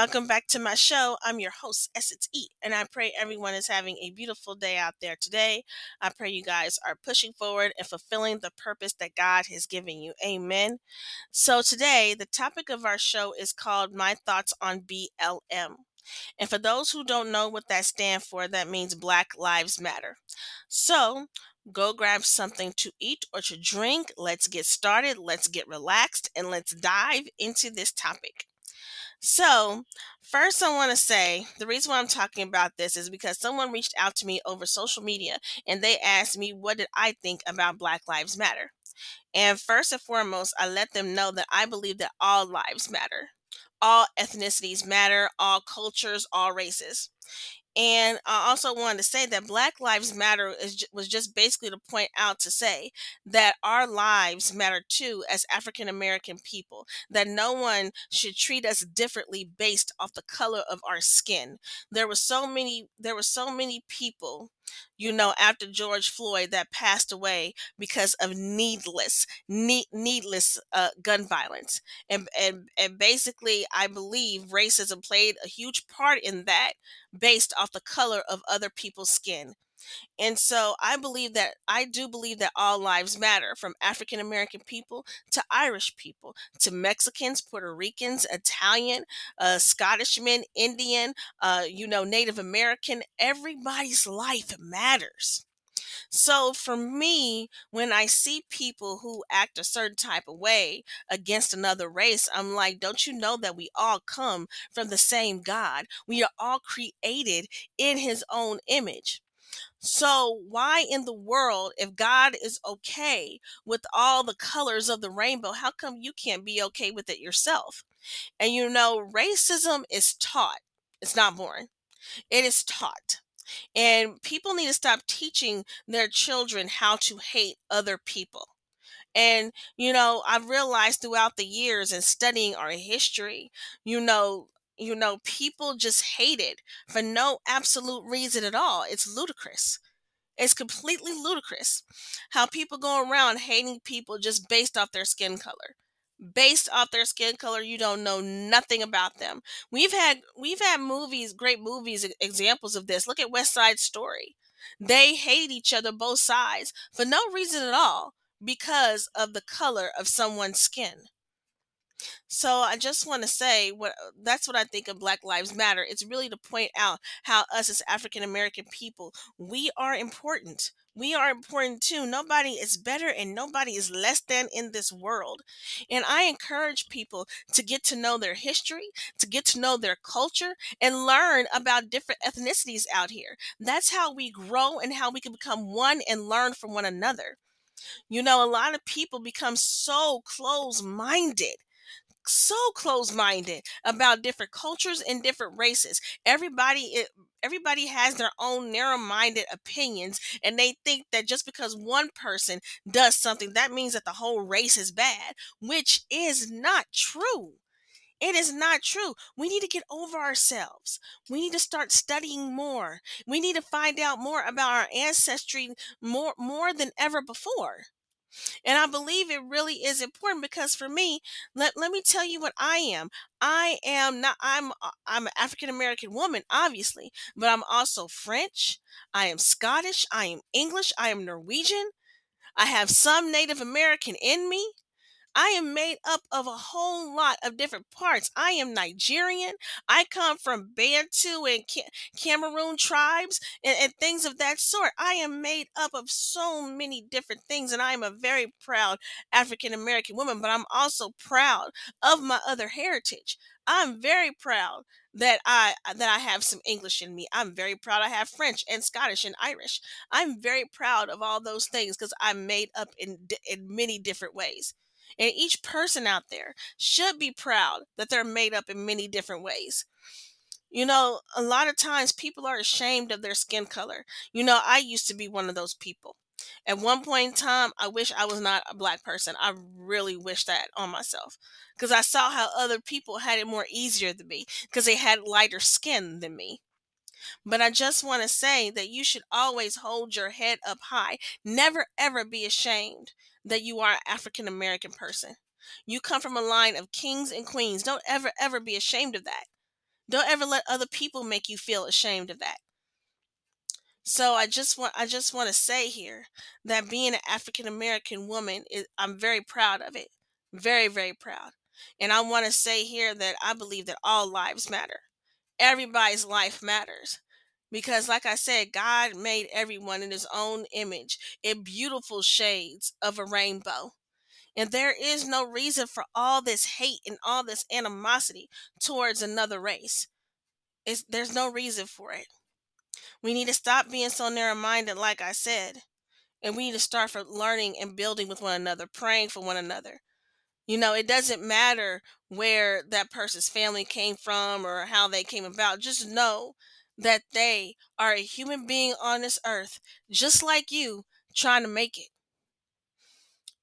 Welcome back to my show. I'm your host, Essence E, and I pray everyone is having a beautiful day out there today. I pray you guys are pushing forward and fulfilling the purpose that God has given you. Amen. So, today, the topic of our show is called My Thoughts on BLM. And for those who don't know what that stands for, that means Black Lives Matter. So, go grab something to eat or to drink. Let's get started. Let's get relaxed and let's dive into this topic. So, first, I want to say the reason why I'm talking about this is because someone reached out to me over social media and they asked me what did I think about Black Lives Matter. And first and foremost, I let them know that I believe that all lives matter. All ethnicities matter, all cultures, all races. And I also wanted to say that Black Lives Matter is, was just basically to point out to say that our lives matter too as African American people, that no one should treat us differently based off the color of our skin. There were so many, there were so many people you know, after George Floyd that passed away because of needless, need, needless uh, gun violence. And, and, and basically, I believe racism played a huge part in that based off the color of other people's skin. And so I believe that I do believe that all lives matter from African American people to Irish people to Mexicans, Puerto Ricans, Italian, uh, Scottishman, Indian, uh, you know, Native American. Everybody's life matters. So for me, when I see people who act a certain type of way against another race, I'm like, don't you know that we all come from the same God? We are all created in his own image. So, why in the world, if God is okay with all the colors of the rainbow, how come you can't be okay with it yourself? And you know, racism is taught, it's not born, it is taught. And people need to stop teaching their children how to hate other people. And, you know, I've realized throughout the years and studying our history, you know, you know, people just hate it for no absolute reason at all. It's ludicrous. It's completely ludicrous how people go around hating people just based off their skin color. Based off their skin color, you don't know nothing about them. We've had we've had movies, great movies, examples of this. Look at West Side Story. They hate each other both sides for no reason at all because of the color of someone's skin. So I just want to say what uh, that's what I think of Black Lives Matter. It's really to point out how us as African American people, we are important. We are important too. Nobody is better and nobody is less than in this world. And I encourage people to get to know their history, to get to know their culture, and learn about different ethnicities out here. That's how we grow and how we can become one and learn from one another. You know, a lot of people become so close minded so close-minded about different cultures and different races everybody eh, everybody has their own narrow-minded opinions and they think that just because one person does something that means that the whole race is bad which is not true it is not true. We need to get over ourselves. We need to start studying more. We need to find out more about our ancestry more more than ever before. And I believe it really is important because for me, let, let me tell you what I am. I am not I'm uh, I'm an African American woman, obviously, but I'm also French, I am Scottish, I am English, I am Norwegian. I have some Native American in me. I am made up of a whole lot of different parts. I am Nigerian. I come from Bantu and Ca- Cameroon tribes and, and things of that sort. I am made up of so many different things, and I am a very proud African American woman, but I'm also proud of my other heritage. I'm very proud that I that I have some English in me. I'm very proud I have French and Scottish and Irish. I'm very proud of all those things because I'm made up in in many different ways. And each person out there should be proud that they're made up in many different ways. You know, a lot of times people are ashamed of their skin color. You know, I used to be one of those people. At one point in time, I wish I was not a black person. I really wish that on myself because I saw how other people had it more easier than me because they had lighter skin than me. But I just want to say that you should always hold your head up high. Never ever be ashamed that you are an African American person. You come from a line of kings and queens. Don't ever, ever be ashamed of that. Don't ever let other people make you feel ashamed of that. So I just want I just want to say here that being an African American woman is I'm very proud of it. Very, very proud. And I want to say here that I believe that all lives matter. Everybody's life matters. Because, like I said, God made everyone in his own image in beautiful shades of a rainbow. And there is no reason for all this hate and all this animosity towards another race. It's, there's no reason for it. We need to stop being so narrow minded, like I said. And we need to start from learning and building with one another, praying for one another. You know, it doesn't matter where that person's family came from or how they came about. Just know that they are a human being on this earth, just like you, trying to make it.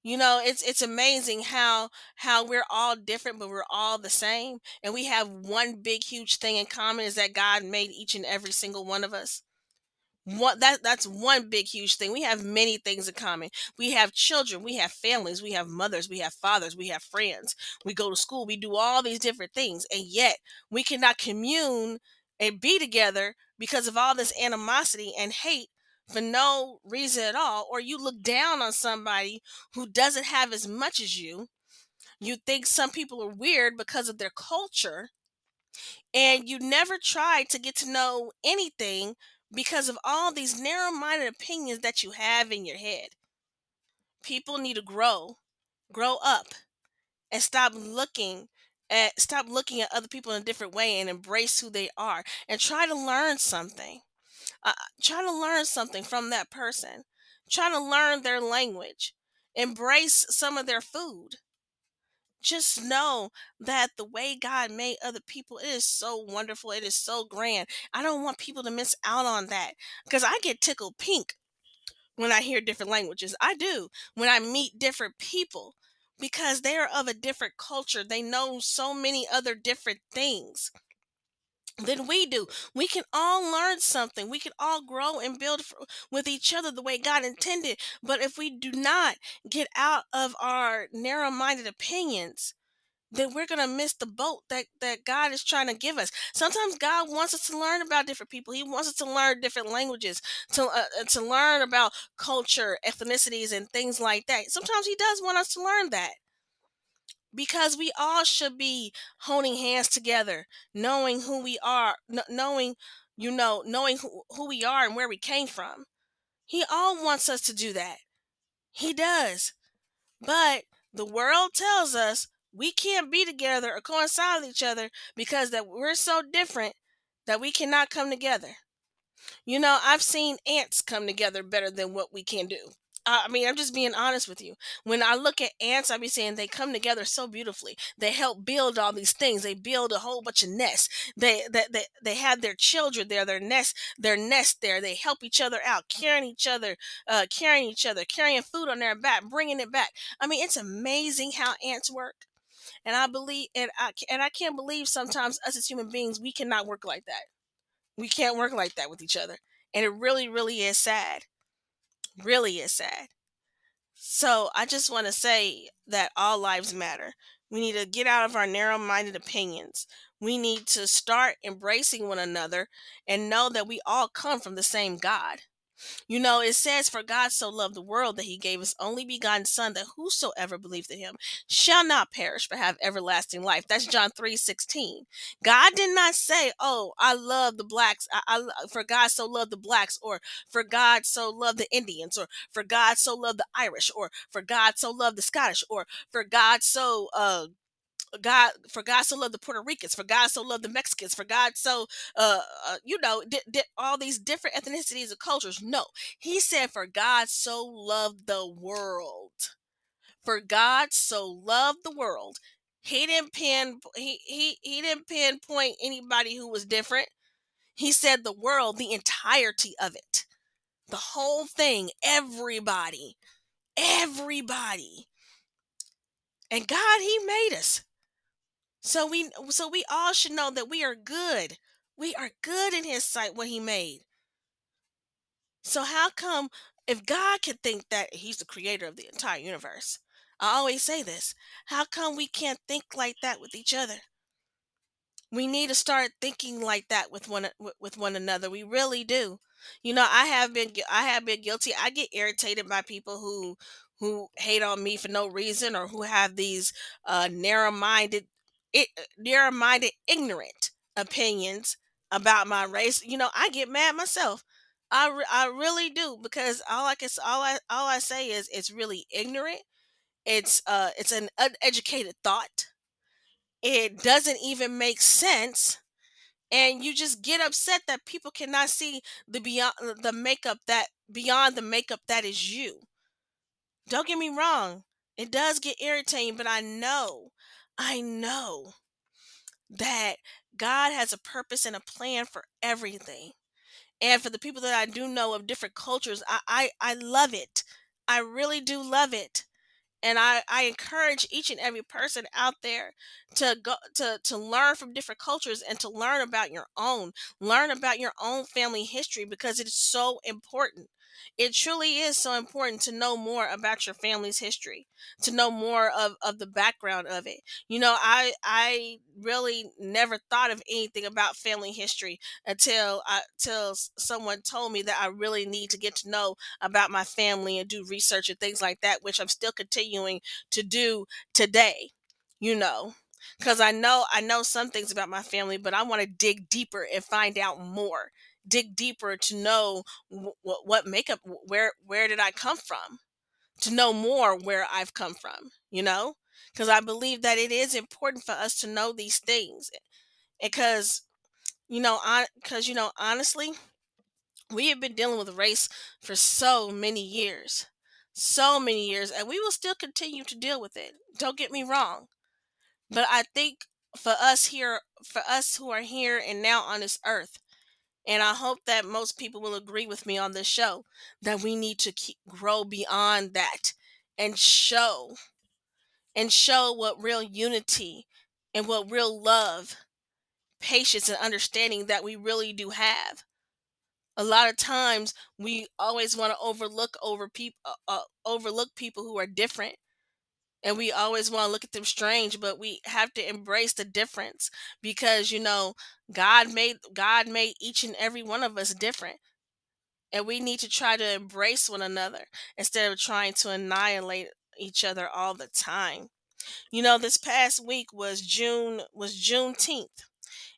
You know, it's it's amazing how how we're all different, but we're all the same, and we have one big huge thing in common is that God made each and every single one of us. What that that's one big huge thing. We have many things in common. We have children we have families we have mothers we have fathers we have friends. We go to school we do all these different things and yet we cannot commune and be together because of all this animosity and hate for no reason at all or you look down on somebody who doesn't have as much as you you think some people are weird because of their culture and you never try to get to know anything because of all these narrow minded opinions that you have in your head. People need to grow, grow up, and stop looking at stop looking at other people in a different way and embrace who they are and try to learn something. Uh, try to learn something from that person. Try to learn their language. Embrace some of their food just know that the way God made other people, it is so wonderful. It is so grand. I don't want people to miss out on that because I get tickled pink when I hear different languages. I do when I meet different people because they are of a different culture. They know so many other different things than we do. We can all learn something. We can all grow and build with each other the way God intended. But if we do not get out of our narrow minded opinions, then we're going to miss the boat that, that God is trying to give us. Sometimes God wants us to learn about different people. He wants us to learn different languages, to uh, uh to learn about culture, ethnicities and things like that. Sometimes he does want us to learn that because we all should be holding hands together, knowing who we are, knowing, you know, knowing who, who we are and where we came from. He all wants us to do that. He does. But the world tells us we can't be together or coincide with each other because that we're so different that we cannot come together. You know, I've seen ants come together better than what we can do. I mean, I'm just being honest with you. When I look at ants, I be saying they come together so beautifully. They help build all these things. They build a whole bunch of nests. They they they, they have their children there, their nest, their nest there. They help each other out, carrying each other, uh, carrying each other, carrying food on their back, bringing it back. I mean, it's amazing how ants work. And I believe, and I and I can't believe sometimes us as human beings we cannot work like that. We can't work like that with each other, and it really, really is sad really is sad. So I just want to say that all lives matter. We need to get out of our narrow minded opinions. We need to start embracing one another and know that we all come from the same God. You know, it says, For God so loved the world that he gave his only begotten Son, that whosoever believed in him shall not perish but have everlasting life. That's John 3 16. God did not say, Oh, I love the blacks. I, I, for God so loved the blacks, or for God so loved the Indians, or for God so loved the Irish, or for God so loved the Scottish, or for God so uh God for God so loved the Puerto Ricans, for God so loved the Mexicans, for God so uh, uh you know did, did all these different ethnicities and cultures. No, he said for God so loved the world. For God so loved the world. He didn't pin he he he didn't pinpoint anybody who was different. He said the world, the entirety of it. The whole thing, everybody. Everybody. And God, he made us. So we so we all should know that we are good. We are good in his sight what he made. So how come if God can think that he's the creator of the entire universe? I always say this. How come we can't think like that with each other? We need to start thinking like that with one with one another. We really do. You know, I have been I have been guilty. I get irritated by people who who hate on me for no reason or who have these uh narrow-minded it, narrow-minded, ignorant opinions about my race. You know, I get mad myself. I, I really do because all I can all I all I say is it's really ignorant. It's uh it's an uneducated thought. It doesn't even make sense and you just get upset that people cannot see the beyond the makeup that beyond the makeup that is you. Don't get me wrong. It does get irritating, but I know I know that God has a purpose and a plan for everything. And for the people that I do know of different cultures, I, I, I love it. I really do love it. And I, I encourage each and every person out there to go to, to learn from different cultures and to learn about your own. Learn about your own family history because it is so important. It truly is so important to know more about your family's history, to know more of, of the background of it. You know, I I really never thought of anything about family history until I till someone told me that I really need to get to know about my family and do research and things like that, which I'm still continuing to do today. You know, because I know I know some things about my family, but I want to dig deeper and find out more dig deeper to know what what makeup where where did I come from to know more where I've come from you know? Because I believe that it is important for us to know these things because you know because you know honestly we have been dealing with race for so many years so many years and we will still continue to deal with it don't get me wrong but I think for us here for us who are here and now on this earth and I hope that most people will agree with me on this show that we need to keep, grow beyond that and show and show what real unity and what real love, patience and understanding that we really do have. A lot of times we always want to overlook over people uh, uh, overlook people who are different and we always want to look at them strange but we have to embrace the difference because you know god made god made each and every one of us different and we need to try to embrace one another instead of trying to annihilate each other all the time. You know this past week was june was juneteenth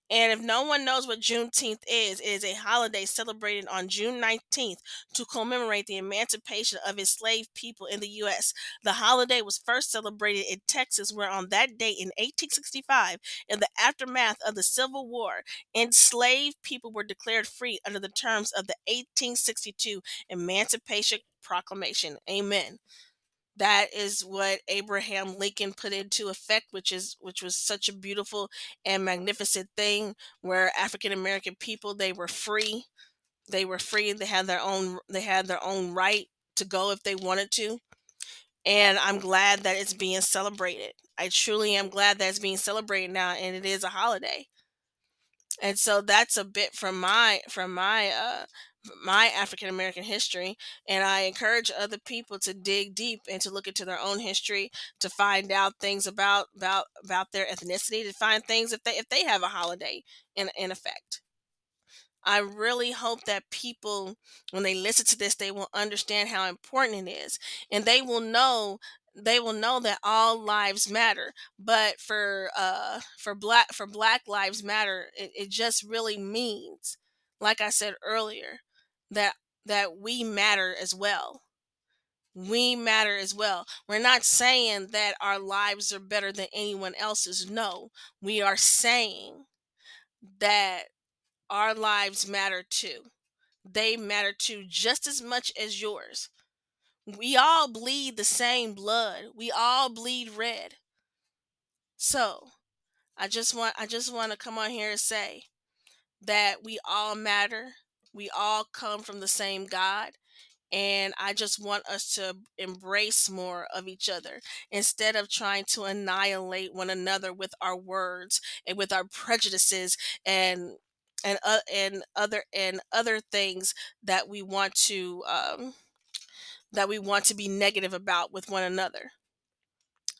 and if no one knows what Juneteenth is, it is a holiday celebrated on June 19th to commemorate the emancipation of enslaved people in the U.S. The holiday was first celebrated in Texas, where on that day in 1865, in the aftermath of the Civil War, enslaved people were declared free under the terms of the 1862 Emancipation Proclamation. Amen that is what Abraham Lincoln put into effect, which is which was such a beautiful and magnificent thing where African American people they were free. They were free. They had their own they had their own right to go if they wanted to. And I'm glad that it's being celebrated. I truly am glad that it's being celebrated now and it is a holiday. And so that's a bit from my from my uh my African American history, and I encourage other people to dig deep and to look into their own history to find out things about about about their ethnicity, to find things if they if they have a holiday in in effect. I really hope that people, when they listen to this, they will understand how important it is, and they will know they will know that all lives matter. But for uh for black for Black Lives Matter, it, it just really means, like I said earlier, that that we matter as well. We matter as well. We're not saying that our lives are better than anyone else's. No, we are saying that our lives matter too. They matter too, just as much as yours. We all bleed the same blood. We all bleed red. So, I just want I just want to come on here and say that we all matter. We all come from the same God. And I just want us to embrace more of each other instead of trying to annihilate one another with our words and with our prejudices and and uh, and other and other things that we want to um, that we want to be negative about with one another.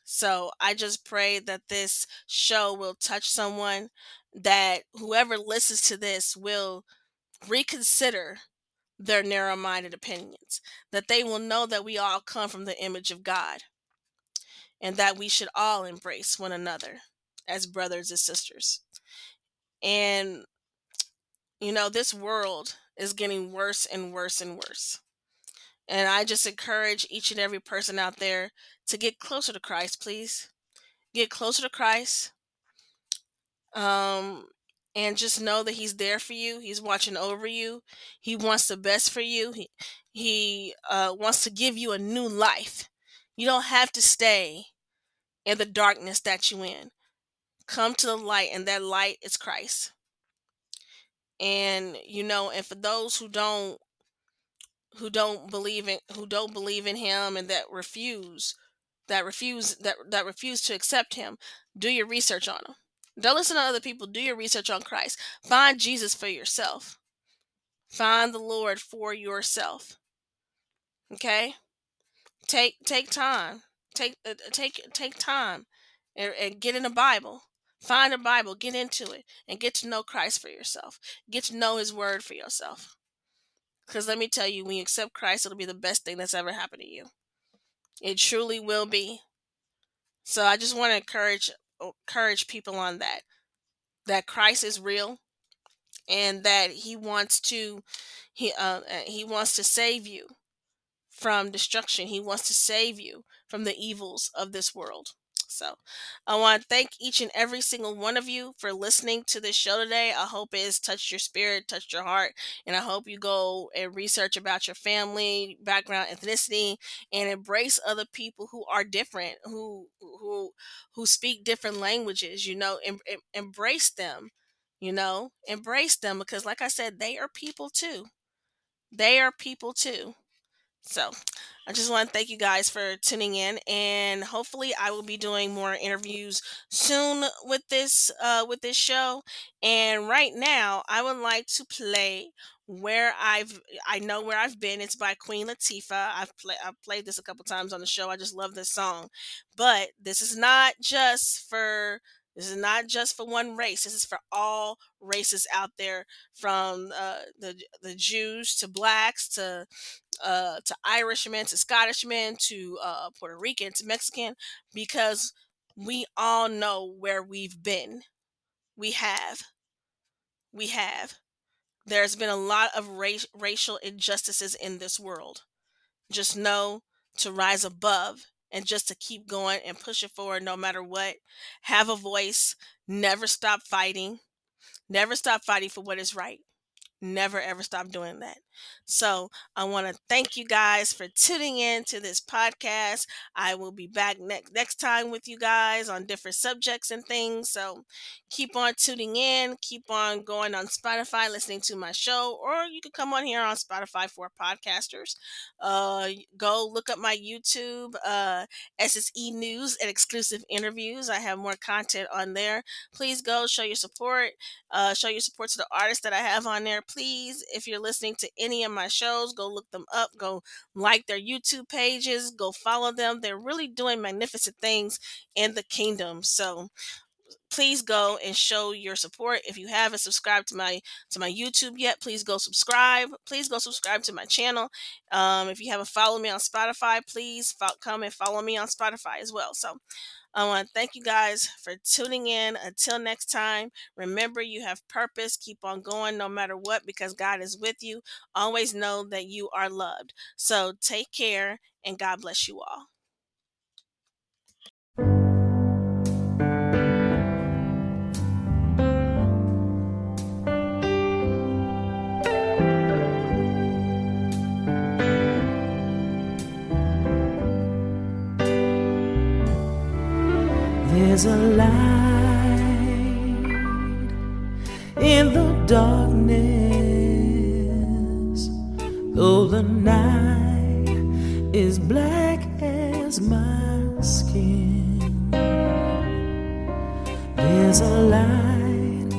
So I just pray that this show will touch someone, that whoever listens to this will reconsider their narrow minded opinions, that they will know that we all come from the image of God, and that we should all embrace one another as brothers and sisters. And, you know, this world is getting worse and worse and worse. And I just encourage each and every person out there to get closer to Christ, please. Get closer to Christ. Um, and just know that he's there for you. He's watching over you. He wants the best for you. He he uh, wants to give you a new life. You don't have to stay in the darkness that you in. Come to the light, and that light is Christ. And you know, and for those who don't who don't believe in who don't believe in him and that refuse that refuse that that refuse to accept him, do your research on him. Don't listen to other people. Do your research on Christ. Find Jesus for yourself. Find the Lord for yourself. Okay? Take take time. Take uh, take take time and, and get in the Bible. Find a Bible, get into it, and get to know Christ for yourself. Get to know His Word for yourself. Because let me tell you, when you accept Christ, it'll be the best thing that's ever happened to you. It truly will be. So I just want to encourage encourage people on that that Christ is real and that he wants to he uh, uh, he wants to save you from destruction. He wants to save you from the evils of this world. So I want to thank each and every single one of you for listening to this show today. I hope it has touched your spirit, touched your heart, and I hope you go and research about your family, background, ethnicity, and embrace other people who are different, who who who speak different languages. You know, em- em- embrace them. You know, embrace them because, like I said, they are people too. They are people too. So I just want to thank you guys for tuning in, and hopefully, I will be doing more interviews soon with this uh, with this show. And right now, I would like to play where I've I know where I've been. It's by Queen Latifah. I've played I've played this a couple times on the show. I just love this song, but this is not just for this is not just for one race. This is for all races out there, from uh, the the Jews to blacks to uh, to Irishmen to Scottishmen to uh, Puerto Rican to Mexican, because we all know where we've been. We have. We have. There's been a lot of racial injustices in this world. Just know to rise above and just to keep going and push it forward no matter what. Have a voice. Never stop fighting. Never stop fighting for what is right never ever stop doing that. So I want to thank you guys for tuning in to this podcast. I will be back next next time with you guys on different subjects and things. So keep on tuning in, keep on going on Spotify, listening to my show, or you can come on here on Spotify for podcasters. Uh, go look up my YouTube, uh, SSE News and exclusive interviews. I have more content on there. Please go show your support. Uh, show your support to the artists that I have on there please, if you're listening to any of my shows, go look them up, go like their YouTube pages, go follow them. They're really doing magnificent things in the kingdom. So please go and show your support. If you haven't subscribed to my to my youtube yet please go subscribe. Please go subscribe to my channel. Um, if you haven't followed me on spotify please fo- come and follow me on spotify as well. So i want to thank you guys for tuning in. Until next time remember you have purpose. Keep on going no matter what because god is with you. Always know that you are loved. So take care and god bless you all There's a light in the darkness, though the night is black as my skin. There's a light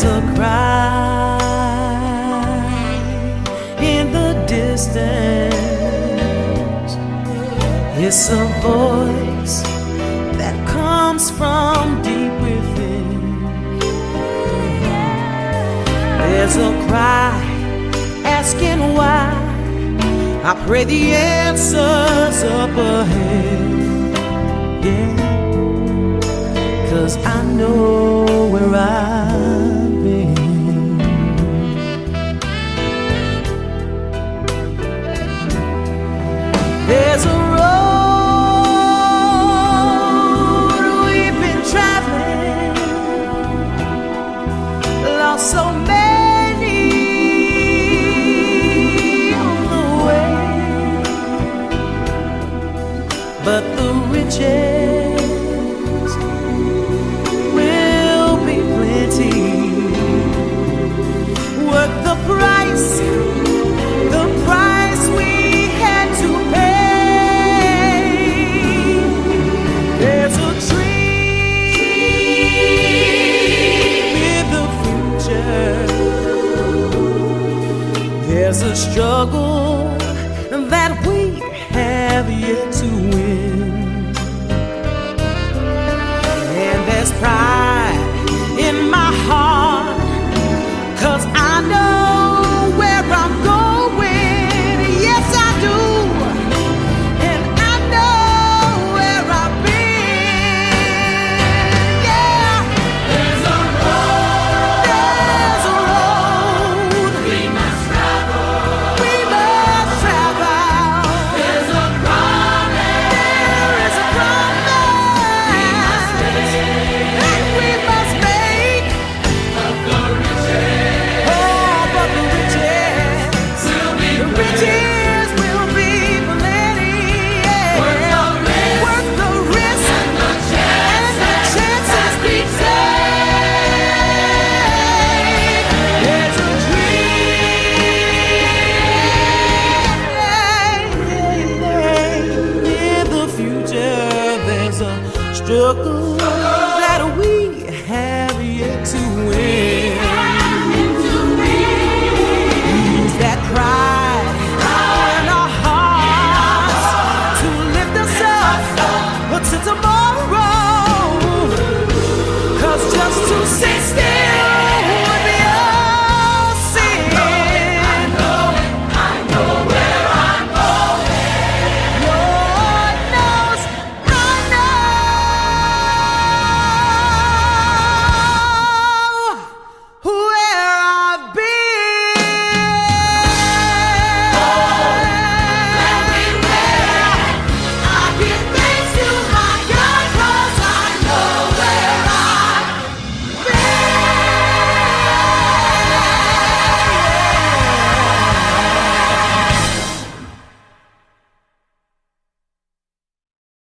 There's a cry in the distance. It's a voice that comes from deep within. There's a cry asking why. I pray the answers up ahead. Yeah. Cause I know where I've the